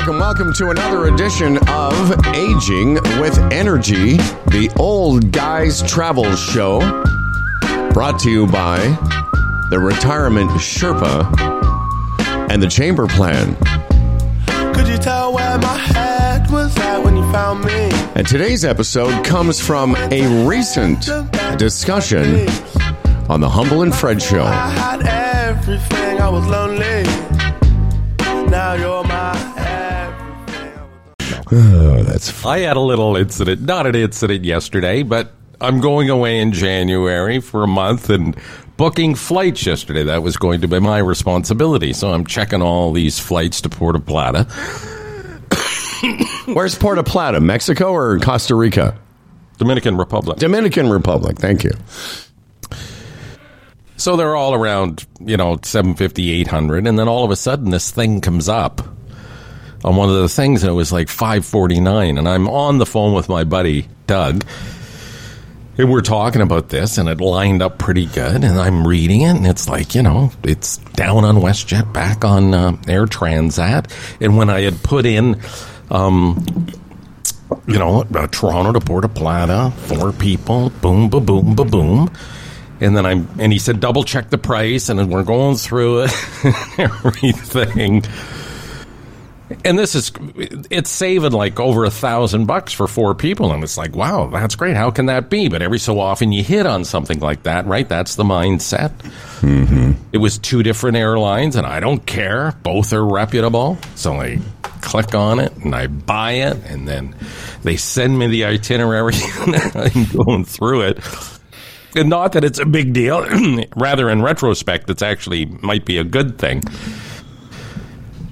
welcome, welcome to another edition of Aging with Energy, the Old Guys Travel Show, brought to you by the Retirement Sherpa and the Chambers Plan. Could you tell where my head was at when you found me? And today's episode comes from a recent discussion on the Humble and Fred Show. I had everything, I was lonely. Now you're my. Oh, that's I had a little incident, not an incident yesterday, but I'm going away in January for a month and booking flights yesterday. That was going to be my responsibility. So I'm checking all these flights to Puerto Plata. Where's Puerto Plata, Mexico or Costa Rica? Dominican Republic. Dominican Republic. Thank you. So they're all around, you know, 750, 800. And then all of a sudden this thing comes up on one of the things and it was like 549. And I'm on the phone with my buddy, Doug. And we're talking about this and it lined up pretty good. And I'm reading it and it's like, you know, it's down on WestJet, back on uh, Air Transat. And when I had put in, um, you know, uh, Toronto to Puerto Plata, four people, boom, ba boom, ba boom. And then I'm, and he said, double check the price, and we're going through it, everything. And this is, it's saving like over a thousand bucks for four people. And it's like, wow, that's great. How can that be? But every so often you hit on something like that, right? That's the mindset. Mm-hmm. It was two different airlines, and I don't care. Both are reputable. So I click on it and I buy it, and then they send me the itinerary, and I'm going through it. And not that it's a big deal. Rather, in retrospect, it's actually might be a good thing.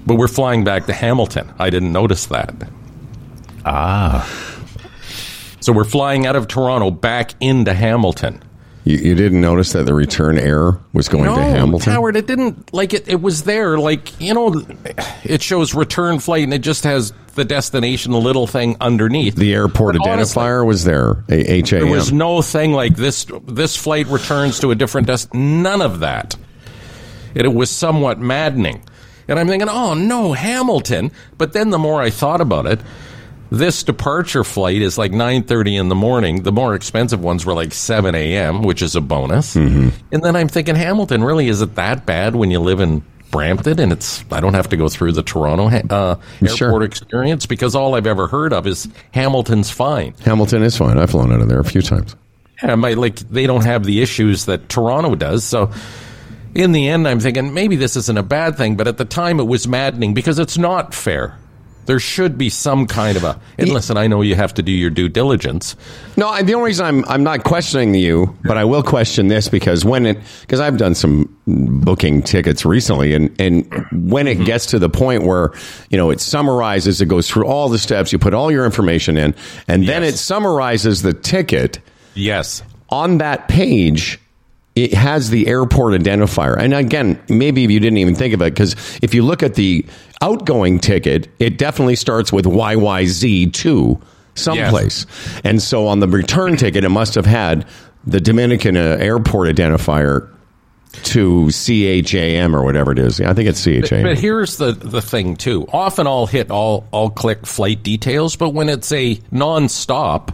But we're flying back to Hamilton. I didn't notice that. Ah, So we're flying out of Toronto back into Hamilton. You, you didn't notice that the return air was going to Hamilton? Howard, it didn't like it. It was there, like you know, it shows return flight, and it just has the destination little thing underneath. The airport But honestly, identifier was there. A- HAM. There was no thing like this. This flight returns to a different destination. None of that. And it was somewhat maddening. And I'm thinking, oh no, Hamilton. But then the more I thought about it, this departure flight is like 9:30 in the morning. The more expensive ones were like 7 a.m., which is a bonus. Mm-hmm. And then I'm thinking, Hamilton, really, is it that bad when you live in Brampton and it's I don't have to go through the Toronto uh, airport Sure. experience because all I've ever heard of is Hamilton's fine. Hamilton is fine. I've flown out of there a few times. Yeah, my, like they don't have the issues that Toronto does. So in the end, I'm thinking maybe this isn't a bad thing, but at the time it was maddening because it's not fair. There should be some kind of a. And listen, I know you have to do your due diligence. No, I, the only reason I'm I'm not questioning you, but I will question this because when it because I've done some booking tickets recently, and and when Mm-hmm. it gets to the point where you know it summarizes, it goes through all the steps, you put all your information in, and then Yes. it summarizes the ticket Yes. on that page. It has the airport identifier. And again, maybe you didn't even think of it because if you look at the outgoing ticket, it definitely starts with YYZ to someplace. And so on the return ticket, it must have had the Dominican uh, airport identifier to CHAM or whatever it is. I think it's CHAM. But here's the the thing too. Often I'll hit all I'll click flight details, but when it's a nonstop,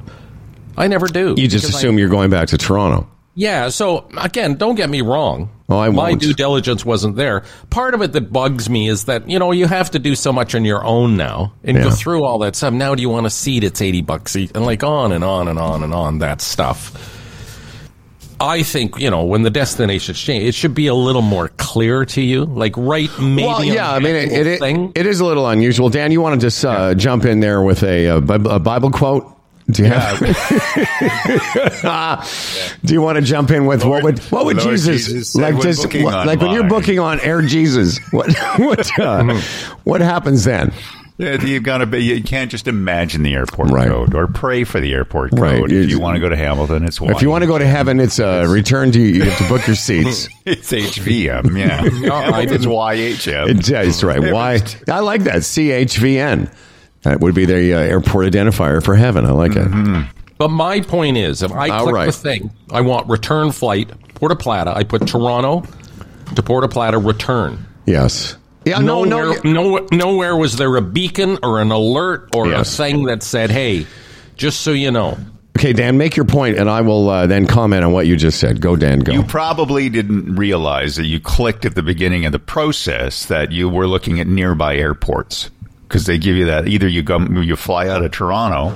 I never do. you just because I- assume you're going back to Toronto. Yeah, so again, don't get me wrong. Oh, I My won't. due diligence wasn't there. Part of it that bugs me is that, you know, you have to do so much on your own now and go through all that stuff. Now do you want a seat? It's 80 bucks each, and like on and on and on and on, that stuff. I think, you know, when the destinations change, it should be a little more clear to you. Like right maybe well, yeah, I mean, it, it, it is a little unusual. Dan, you want to just uh, jump in there with a, uh, a Bible quote? Do you have? Do you want to jump in with what would what would Lord Jesus, Jesus like just what- like when you're booking on Air Jesus? What what uh, what happens then? Yeah, you've got to be. You can't just imagine the airport Right. code or pray for the airport code. Right. If It's- you want to go to Hamilton, it's If you want to go to heaven, it's a return to you have to book your seats. it's HVM. Yeah, it's YHM. It, yeah, that's right. Why? I like that CHVN. That would be the uh, airport identifier for heaven. I like it. But my point is, if I All click right. the thing, I want return flight, Puerto Plata. I put Toronto to Puerto Plata return. Yes. Yeah, no, no, nowhere, no, nowhere was there a beacon or an alert or Yes. a thing that said, "Hey, just so you know." Okay, Dan, make your point, and I will uh, then comment on what you just said. Go, Dan. Go. You probably didn't realize that you clicked at the beginning of the process that you were looking at nearby airports because they give you that either you go you fly out of Toronto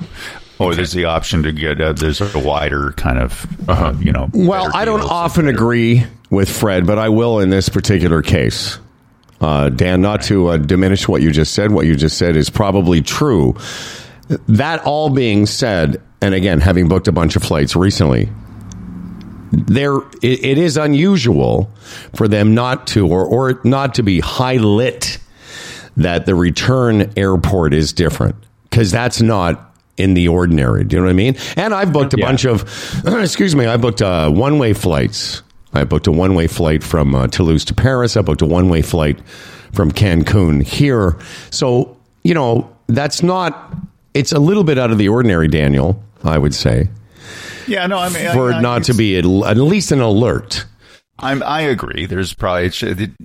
or there's the option to get uh, there's a wider kind of uh, you know. Well, I don't deals. often agree with Fred, but I will in this particular case. Uh, Dan, not to uh, diminish what you just said, what you just said is probably true. That all being said, and again, having booked a bunch of flights recently, there it, it is unusual for them not to, or or not to be high lit that the return airport is different because that's not in the ordinary. Do you know what I mean? And I've booked a bunch of, excuse me, I booked uh, one way flights. I booked a one way flight from uh, Toulouse to Paris. I booked a one way flight from Cancun here. So, you know, that's not, it's a little bit out of the ordinary, Daniel, I would say, Yeah, no, I mean for I, it not to be at, at least an alert. I'm, I agree. There's probably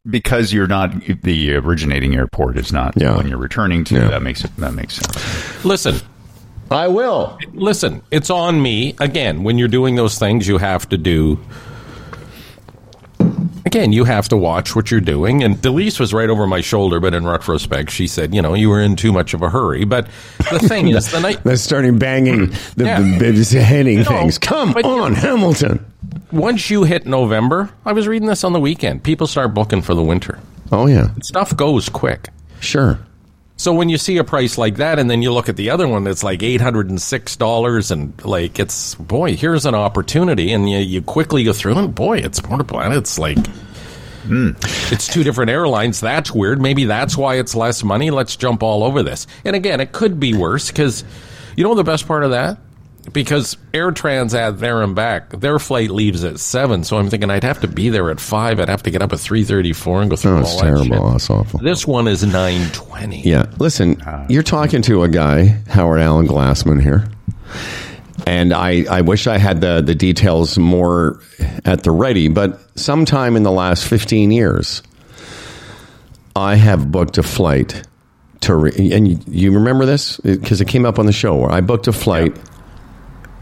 because you're not the originating airport is not Yeah. when you're returning to. Yeah. That makes it that makes sense. Listen, I will. listen. It's on me again. When you're doing those things, you have to do. Again, you have to watch what you're doing. And Delise was right over my shoulder, but in retrospect, she said, "You know, you were in too much of a hurry." But the thing is, the night That's starting banging the, Yeah. the, the hitting No, things. Come but- on, Hamilton. Once you hit November, I was reading this on the weekend. People start booking for the winter. Oh yeah, Stuff goes quick. sure. So when you see a price like that, and then you look at the other one that's like eight hundred and six dollars, and like it's boy, here's an opportunity, and you, you quickly go through, and boy, it's Porta Plana. It's like hmm. it's two different airlines. That's weird. Maybe that's why it's less money. Let's jump all over this. And again, it could be worse because you know the best part of that. Because Air Transat there and back, their flight leaves at seven. So I'm thinking I'd have to be there at five. I'd have to get up at three thirty-four and go through Oh, all it's that terrible. shit. Oh, it's awful. This one is nine twenty. Yeah, listen, ah. you're talking to a guy, Howard Allen Glassman here, and I, I wish I had the the details more at the ready. But sometime in the last 15 years, I have booked a flight to, re- and you, you remember this because it came up on the show where I booked a flight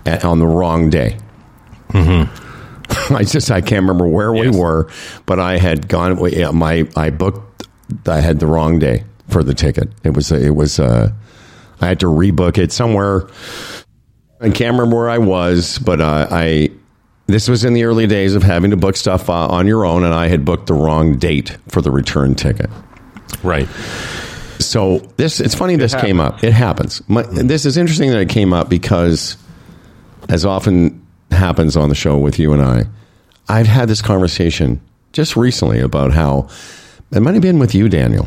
at, on the wrong day. I just I can't remember where Yes. we were, but I had gone. My I booked. I had the wrong day for the ticket. It was it was. Uh, I had to rebook it somewhere. I can't remember where I was, but uh, I. This was in the early days of having to book stuff uh, on your own, and I had booked the wrong date for the return ticket. Right. So this it's funny this came up. It happens. My, this is interesting that it came up because, as often happens on the show with you and I, I've had this conversation just recently about how it might have been with you, Daniel.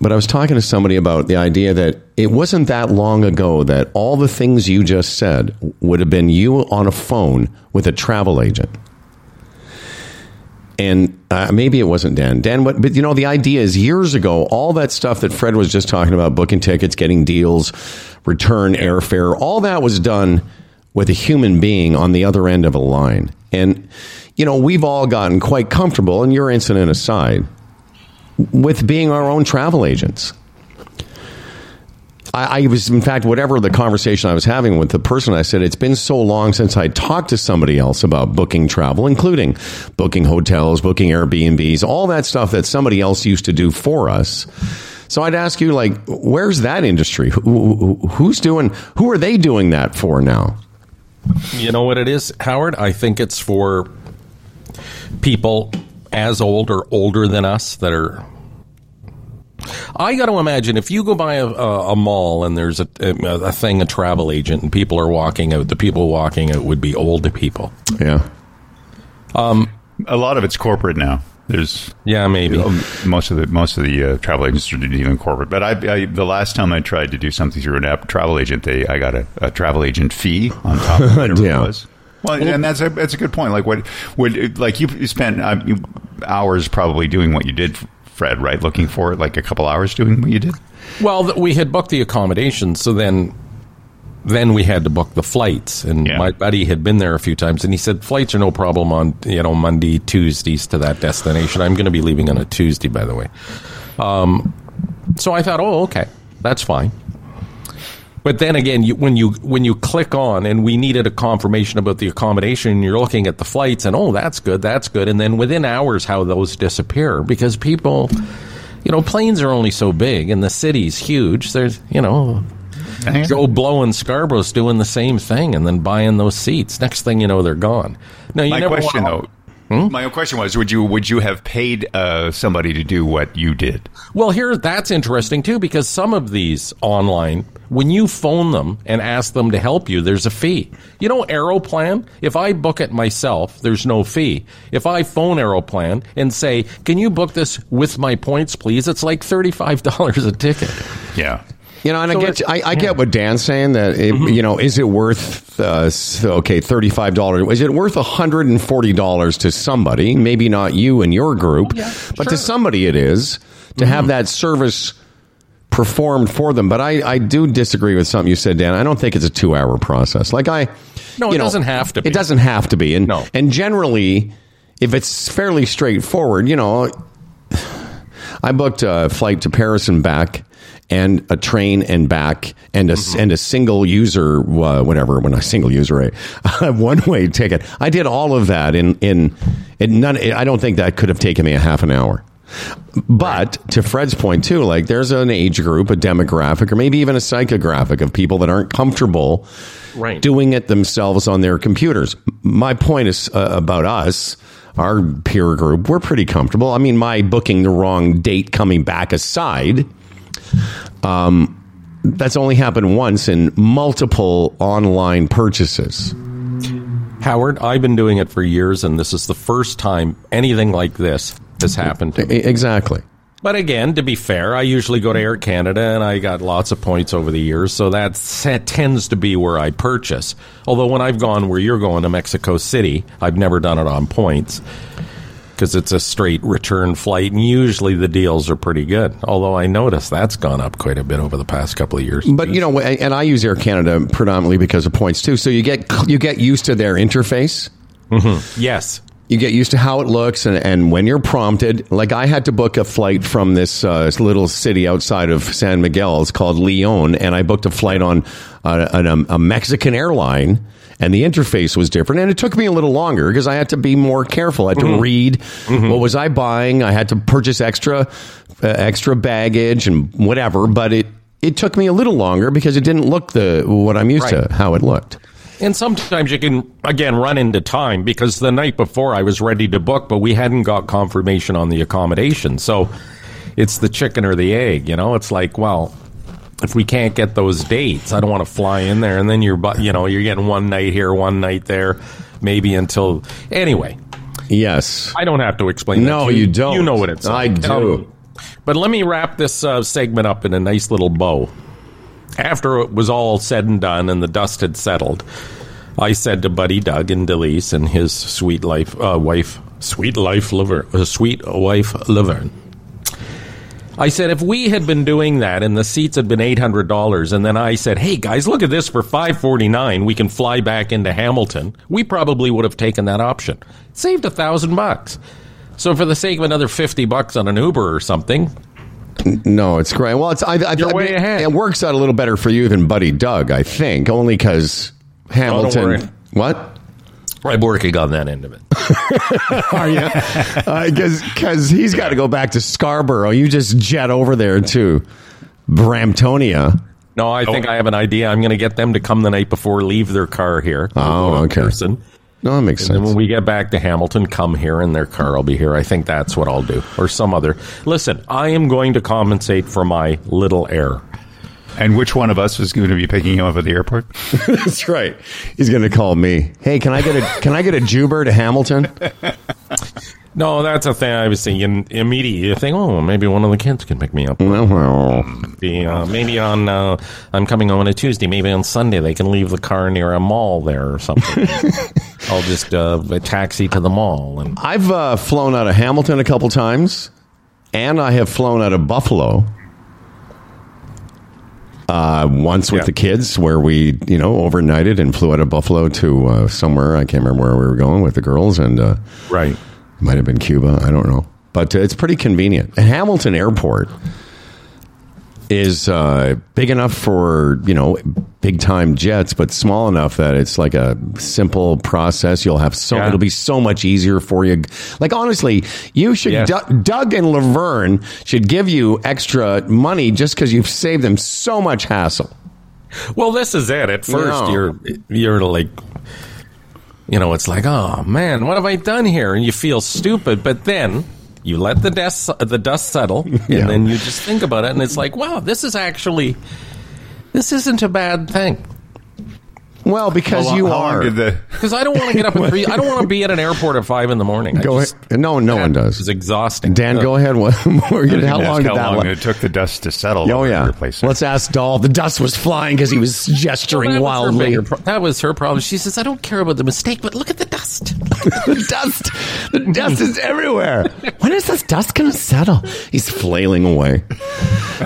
But I was talking to somebody about the idea that it wasn't that long ago that all the things you just said would have been you on a phone with a travel agent. And uh, maybe it wasn't Dan. Dan, but, but you know, the idea is years ago, all that stuff that Fred was just talking about, booking tickets, getting deals, return airfare, all that was done with a human being on the other end of a line. And, you know, we've all gotten quite comfortable, and your incident aside, with being our own travel agents. I, I was, in fact, whatever the conversation I was having with the person, I said, it's been so long since I talked to somebody else about booking travel, including booking hotels, booking Airbnbs, all that stuff that somebody else used to do for us. So I'd ask you, like, where's that industry? Who, who- who's doing, who are they doing that for now? You know what it is, Howard? I think it's for people as old or older than us that are. I got to imagine if you go by a, a, a mall and there's a, a, a thing, a travel agent, and people are walking out, the people walking out would be old people. Yeah. Um, A lot of it's corporate now. There's Yeah, maybe. um, most of the most of the uh, travel agents are even corporate. But I, I the last time I tried to do something through an app travel agent, they I got a, a travel agent fee on top of whatever Yeah. it was. Well, and that's a that's a good point. Like what would like you, you spent uh, hours probably doing what you did, Fred, right? Looking for it, like a couple hours doing what you did. Well, we had booked the accommodations, so then then we had to book the flights, and Yeah. my buddy had been there a few times, and he said flights are no problem on you know Monday, Tuesdays to that destination. I'm going to be leaving on a Tuesday, by the way. Um, so I thought, oh, okay, that's fine. But then again, you, when you when you click on, and we needed a confirmation about the accommodation, and you're looking at the flights, and oh, that's good, that's good, and then within hours, how those disappear because people, you know, planes are only so big, and the city's huge. There's, you know, Joe Blow and Scarborough's doing the same thing, and then buying those seats. Next thing you know, they're gone. No, you My never question, wanna- though. My question was: Would you would you have paid uh, somebody to do what you did? Well, here that's interesting too because some of these online, when you phone them and ask them to help you, there's a fee. You know, Aeroplan. If I book it myself, there's no fee. If I phone Aeroplan and say, "Can you book this with my points, please?" It's like thirty-five dollars a ticket. Yeah. You know, and So I get I, I get what Dan's saying that it, you know is it worth uh, okay thirty five dollars? Is it worth hundred and forty dollars to somebody? Maybe not you and your group, but to somebody it is to have that service performed for them. But I, I do disagree with something you said, Dan. I don't think it's a two hour process. Like I, No, it know, doesn't have to be. It doesn't have to be, and No. and generally, if it's fairly straightforward, you know, I booked a flight to Paris and back, and a train and back, and a Mm-hmm. and a single user, uh, whatever, when a single user, a one way ticket. I did all of that in in, in none. I don't think that could have taken me a half an hour. But to Fred's point too, like there's an age group, a demographic, or maybe even a psychographic of people that aren't comfortable Right. doing it themselves on their computers. My point is uh, about us, our peer group. We're pretty comfortable. I mean, my booking the wrong date coming back aside. Um, that's only happened once in multiple online purchases. Howard, I've been doing it for years, and this is the first time anything like this has happened to me. Exactly. But again, to be fair, I usually go to Air Canada and I got lots of points over the years, so that tends to be where I purchase. Although when I've gone where you're going to Mexico City, I've never done it on points because it's a straight return flight, and usually the deals are pretty good. Although I notice that's gone up quite a bit over the past couple of years. But you know, and I use Air Canada predominantly because of points too. So you get you get used to their interface. yes, you get used to how it looks and, and when you're prompted like i had to book a flight from this uh, little city outside of san miguel it's called leon and i booked a flight on uh, an, um, a mexican airline and the interface was different and it took me a little longer because i had to be more careful i had to read what was i buying i had to purchase extra uh, extra baggage and whatever but it it took me a little longer because it didn't look the what i'm used Right. to how it looked And sometimes you can, again, run into time because the night before I was ready to book, but we hadn't got confirmation on the accommodation. So it's the chicken or the egg, you know? It's like, well, if we can't get those dates, I don't want to fly in there. And then you're, you know, you're getting one night here, one night there, maybe until. Anyway, yes I don't have to explain No, to you don't. You know what it's I do. Um, but let me wrap this uh, segment up in a nice little bow. After it was all said and done and the dust had settled, I said to Buddy Doug and Delise and his sweet life uh, wife, sweet life liver, uh, sweet wife Laverne. I said if we had been doing that and the seats had been eight hundred dollars, and then I said, "Hey guys, look at this for five forty nine. We can fly back into Hamilton." We probably would have taken that option. Saved a thousand bucks. So for the sake of another fifty bucks on an Uber or something, No, it's great. Well, it's I, I, You're I way mean, ahead. It works out a little better for you than Buddy Doug, I think, only because oh, Hamilton. worry. what? I'm working on that end of it. Are you? Uh, because he's got to go back to Scarborough. You just jet over there to Bramptonia. No, I think I have an idea. I'm going to get them to come the night before, leave their car here. Oh, okay. person. No, that makes And then sense. when we get back to Hamilton, come here and their car will be here. I think that's what I'll do. Or some other. Listen, I am going to compensate for my little error. And which one of us is going to be picking him up at the airport? That's right. He's going to call me. Hey, can I get a can I get a Juber to Hamilton? No, that's a thing I was thinking immediately. You think, oh, maybe one of the kids can pick me up. well, Be, uh, maybe on, uh, I'm coming home on a Tuesday. Maybe on Sunday they can leave the car near a mall there or something. I'll just uh, a taxi to the mall. And I've uh, flown out of Hamilton a couple times, and I have flown out of Buffalo. Uh, once with Yeah. the kids, where we, you know, overnighted and flew out of Buffalo to uh, somewhere. I can't remember where we were going with the girls, and uh, Right. might have been Cuba. I don't know, but uh, it's pretty convenient. And Hamilton Airport is uh, big enough for you know big time jets, but small enough that it's like a simple process. You'll have so Yeah. it'll be so much easier for you. Like honestly, you should Yes. Doug, Doug and Laverne should give you extra money just because you've saved them so much hassle. Well, this is it. At first, No. you're you're like, you know, it's like, oh man, what have I done here? And you feel stupid. But then you let the dust the dust settle, and Yeah. then you just think about it, and it's like, wow, this is actually this isn't a bad thing. Well, because How you how are. Because I don't want to get up at three. I don't want to be at an airport at five in the morning. Go just- ahead. No, no one does. It's exhausting. Dan, Uh, go ahead. What, how I was long did ask that how long it took the dust to settle? Oh yeah. your place? Let's ask Doll. The dust was flying because he was gesturing Well, that was her wildly. bigger pro- that was her problem. She says, "I don't care about the mistake, but look at the dust." the dust, the dust is everywhere. When is this dust going to settle? He's flailing away.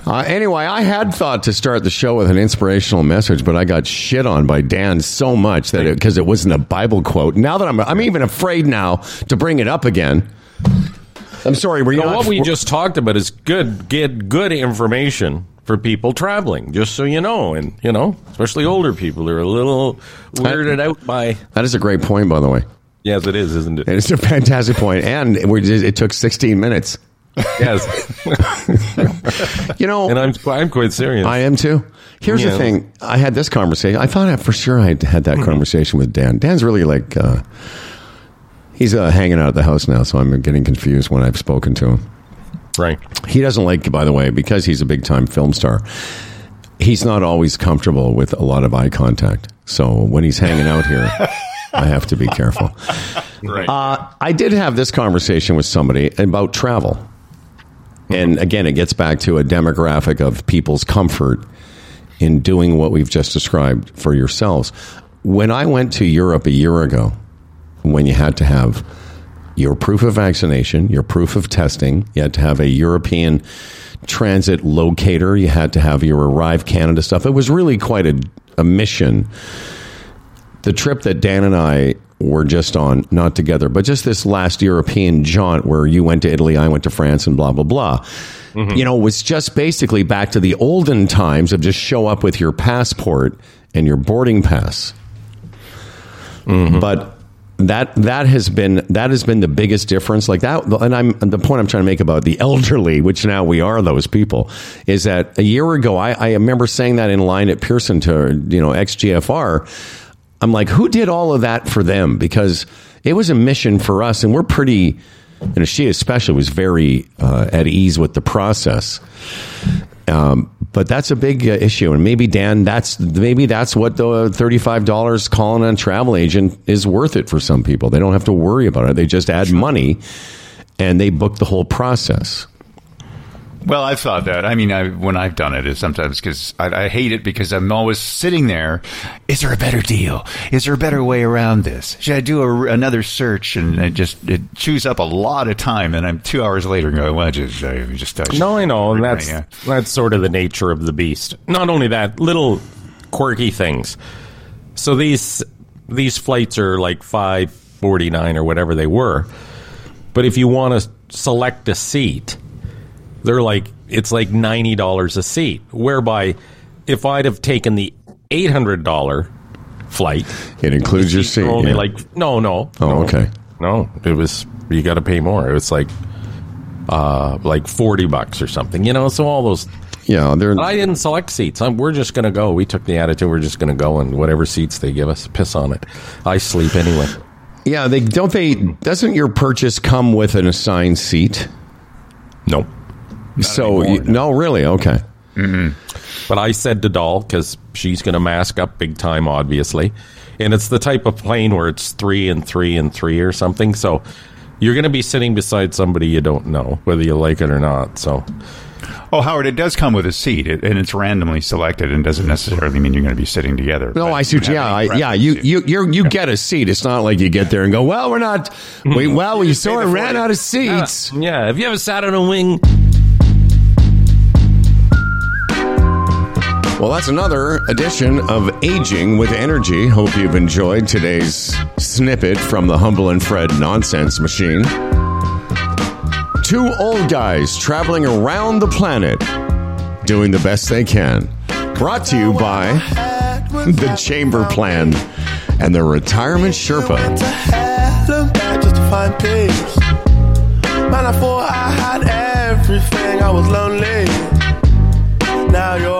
Uh, anyway, I had thought to start the show with an inspirational message, but I got shit on by Dan so much that because it, wasn't a Bible quote. Now that I'm, I'm even afraid now to bring it up again. I'm sorry. Were you So not- what we just talked about is good, get good information for people traveling, just so you know, and you know, especially older people are a little weirded out by. That is a great point, by the way. Yes, it is, isn't it? And It's a fantastic point. and we just, it took 16 minutes. yes, You know, and I'm I'm quite serious. I am too. Here's the thing. I had this conversation. I thought for sure I had that conversation with Dan. Dan's really like, uh, he's uh, hanging out at the house now, so I'm getting confused when I've spoken to him. right. He doesn't like, by the way, because he's a big time film star, he's not always comfortable with a lot of eye contact. So when he's hanging out here, I have to be careful. Right. Uh, I did have this conversation with somebody about travel. And again, it gets back to a demographic of people's comfort in doing what we've just described for yourselves. When I went to Europe a year ago, when you had to have your proof of vaccination, your proof of testing, you had to have a European transit locator, you had to have your Arrive Canada stuff. It was really quite a, a mission the trip that Dan and I were just on, not together, but just this last European jaunt where you went to Italy, I went to France, and blah, blah, blah. Mm-hmm. You know, was just basically back to the olden times of just show up with your passport and your boarding pass. Mm-hmm. But that that has been that has been the biggest difference. Like that, and I'm the point I'm trying to make about the elderly, which now we are those people, is that a year ago I, I remember saying that in line at Pearson to you know XGFR. I'm like, who did all of that for them? Because it was a mission for us, and we're pretty. Know, she especially was very uh, at ease with the process. Um, but that's a big uh, issue, and maybe Dan, that's maybe that's what the thirty-five dollars calling on travel agent is worth it for some people. They don't have to worry about it; they just add money, and they book the whole process. Well, I've thought that. I mean, I, when I've done it, is sometimes because I, I hate it because I'm always sitting there. Is there a better deal? Is there a better way around this? Should I do a, another search? And it just it chews up a lot of time. And I'm two hours later going, well, just, I just I No, I know, and that's yeah. that's sort of the nature of the beast. Not only that, little quirky things. So these these flights are like five forty nine or whatever they were, but if you want to select a seat, they're like it's like ninety dollars a seat. Whereby, if I'd have taken the eight hundred dollar flight, It includes your seat. only yeah. like no, no. Oh, no. okay. No, it was you got to pay more. It was like uh like 40 bucks or something. You know, so all those yeah, they're but I didn't select seats. I'm, we're just going to go. We took the attitude we're just going to go and whatever seats they give us, piss on it. I sleep anyway. yeah. They don't they. Doesn't your purchase come with an assigned seat? Nope. So you, no, really, okay. Mm-hmm. But I said to Doll because she's going to mask up big time, obviously, and it's the type of plane where it's three and three and three or something. So you're going to be sitting beside somebody you don't know, whether you like it or not. So Oh, Howard, it does come with a seat, it, and it's randomly selected, and doesn't necessarily mean you're going to be sitting together. No, I see. Yeah, I, yeah. preference. You you you you get a seat. It's not like you get there and go, well, we're not. We mm-hmm. well, we just pay sort of ran out of seats. yeah, have you ever sat on a wing? Well, that's another edition of Aging with Energy. Hope you've enjoyed today's snippet from the Humble and Fred Nonsense Machine. Two old guys traveling around the planet doing the best they can. Brought to you by the Chambers Plan and the Retirement Sherpa. Man, I thought I had everything. I was lonely. Now you're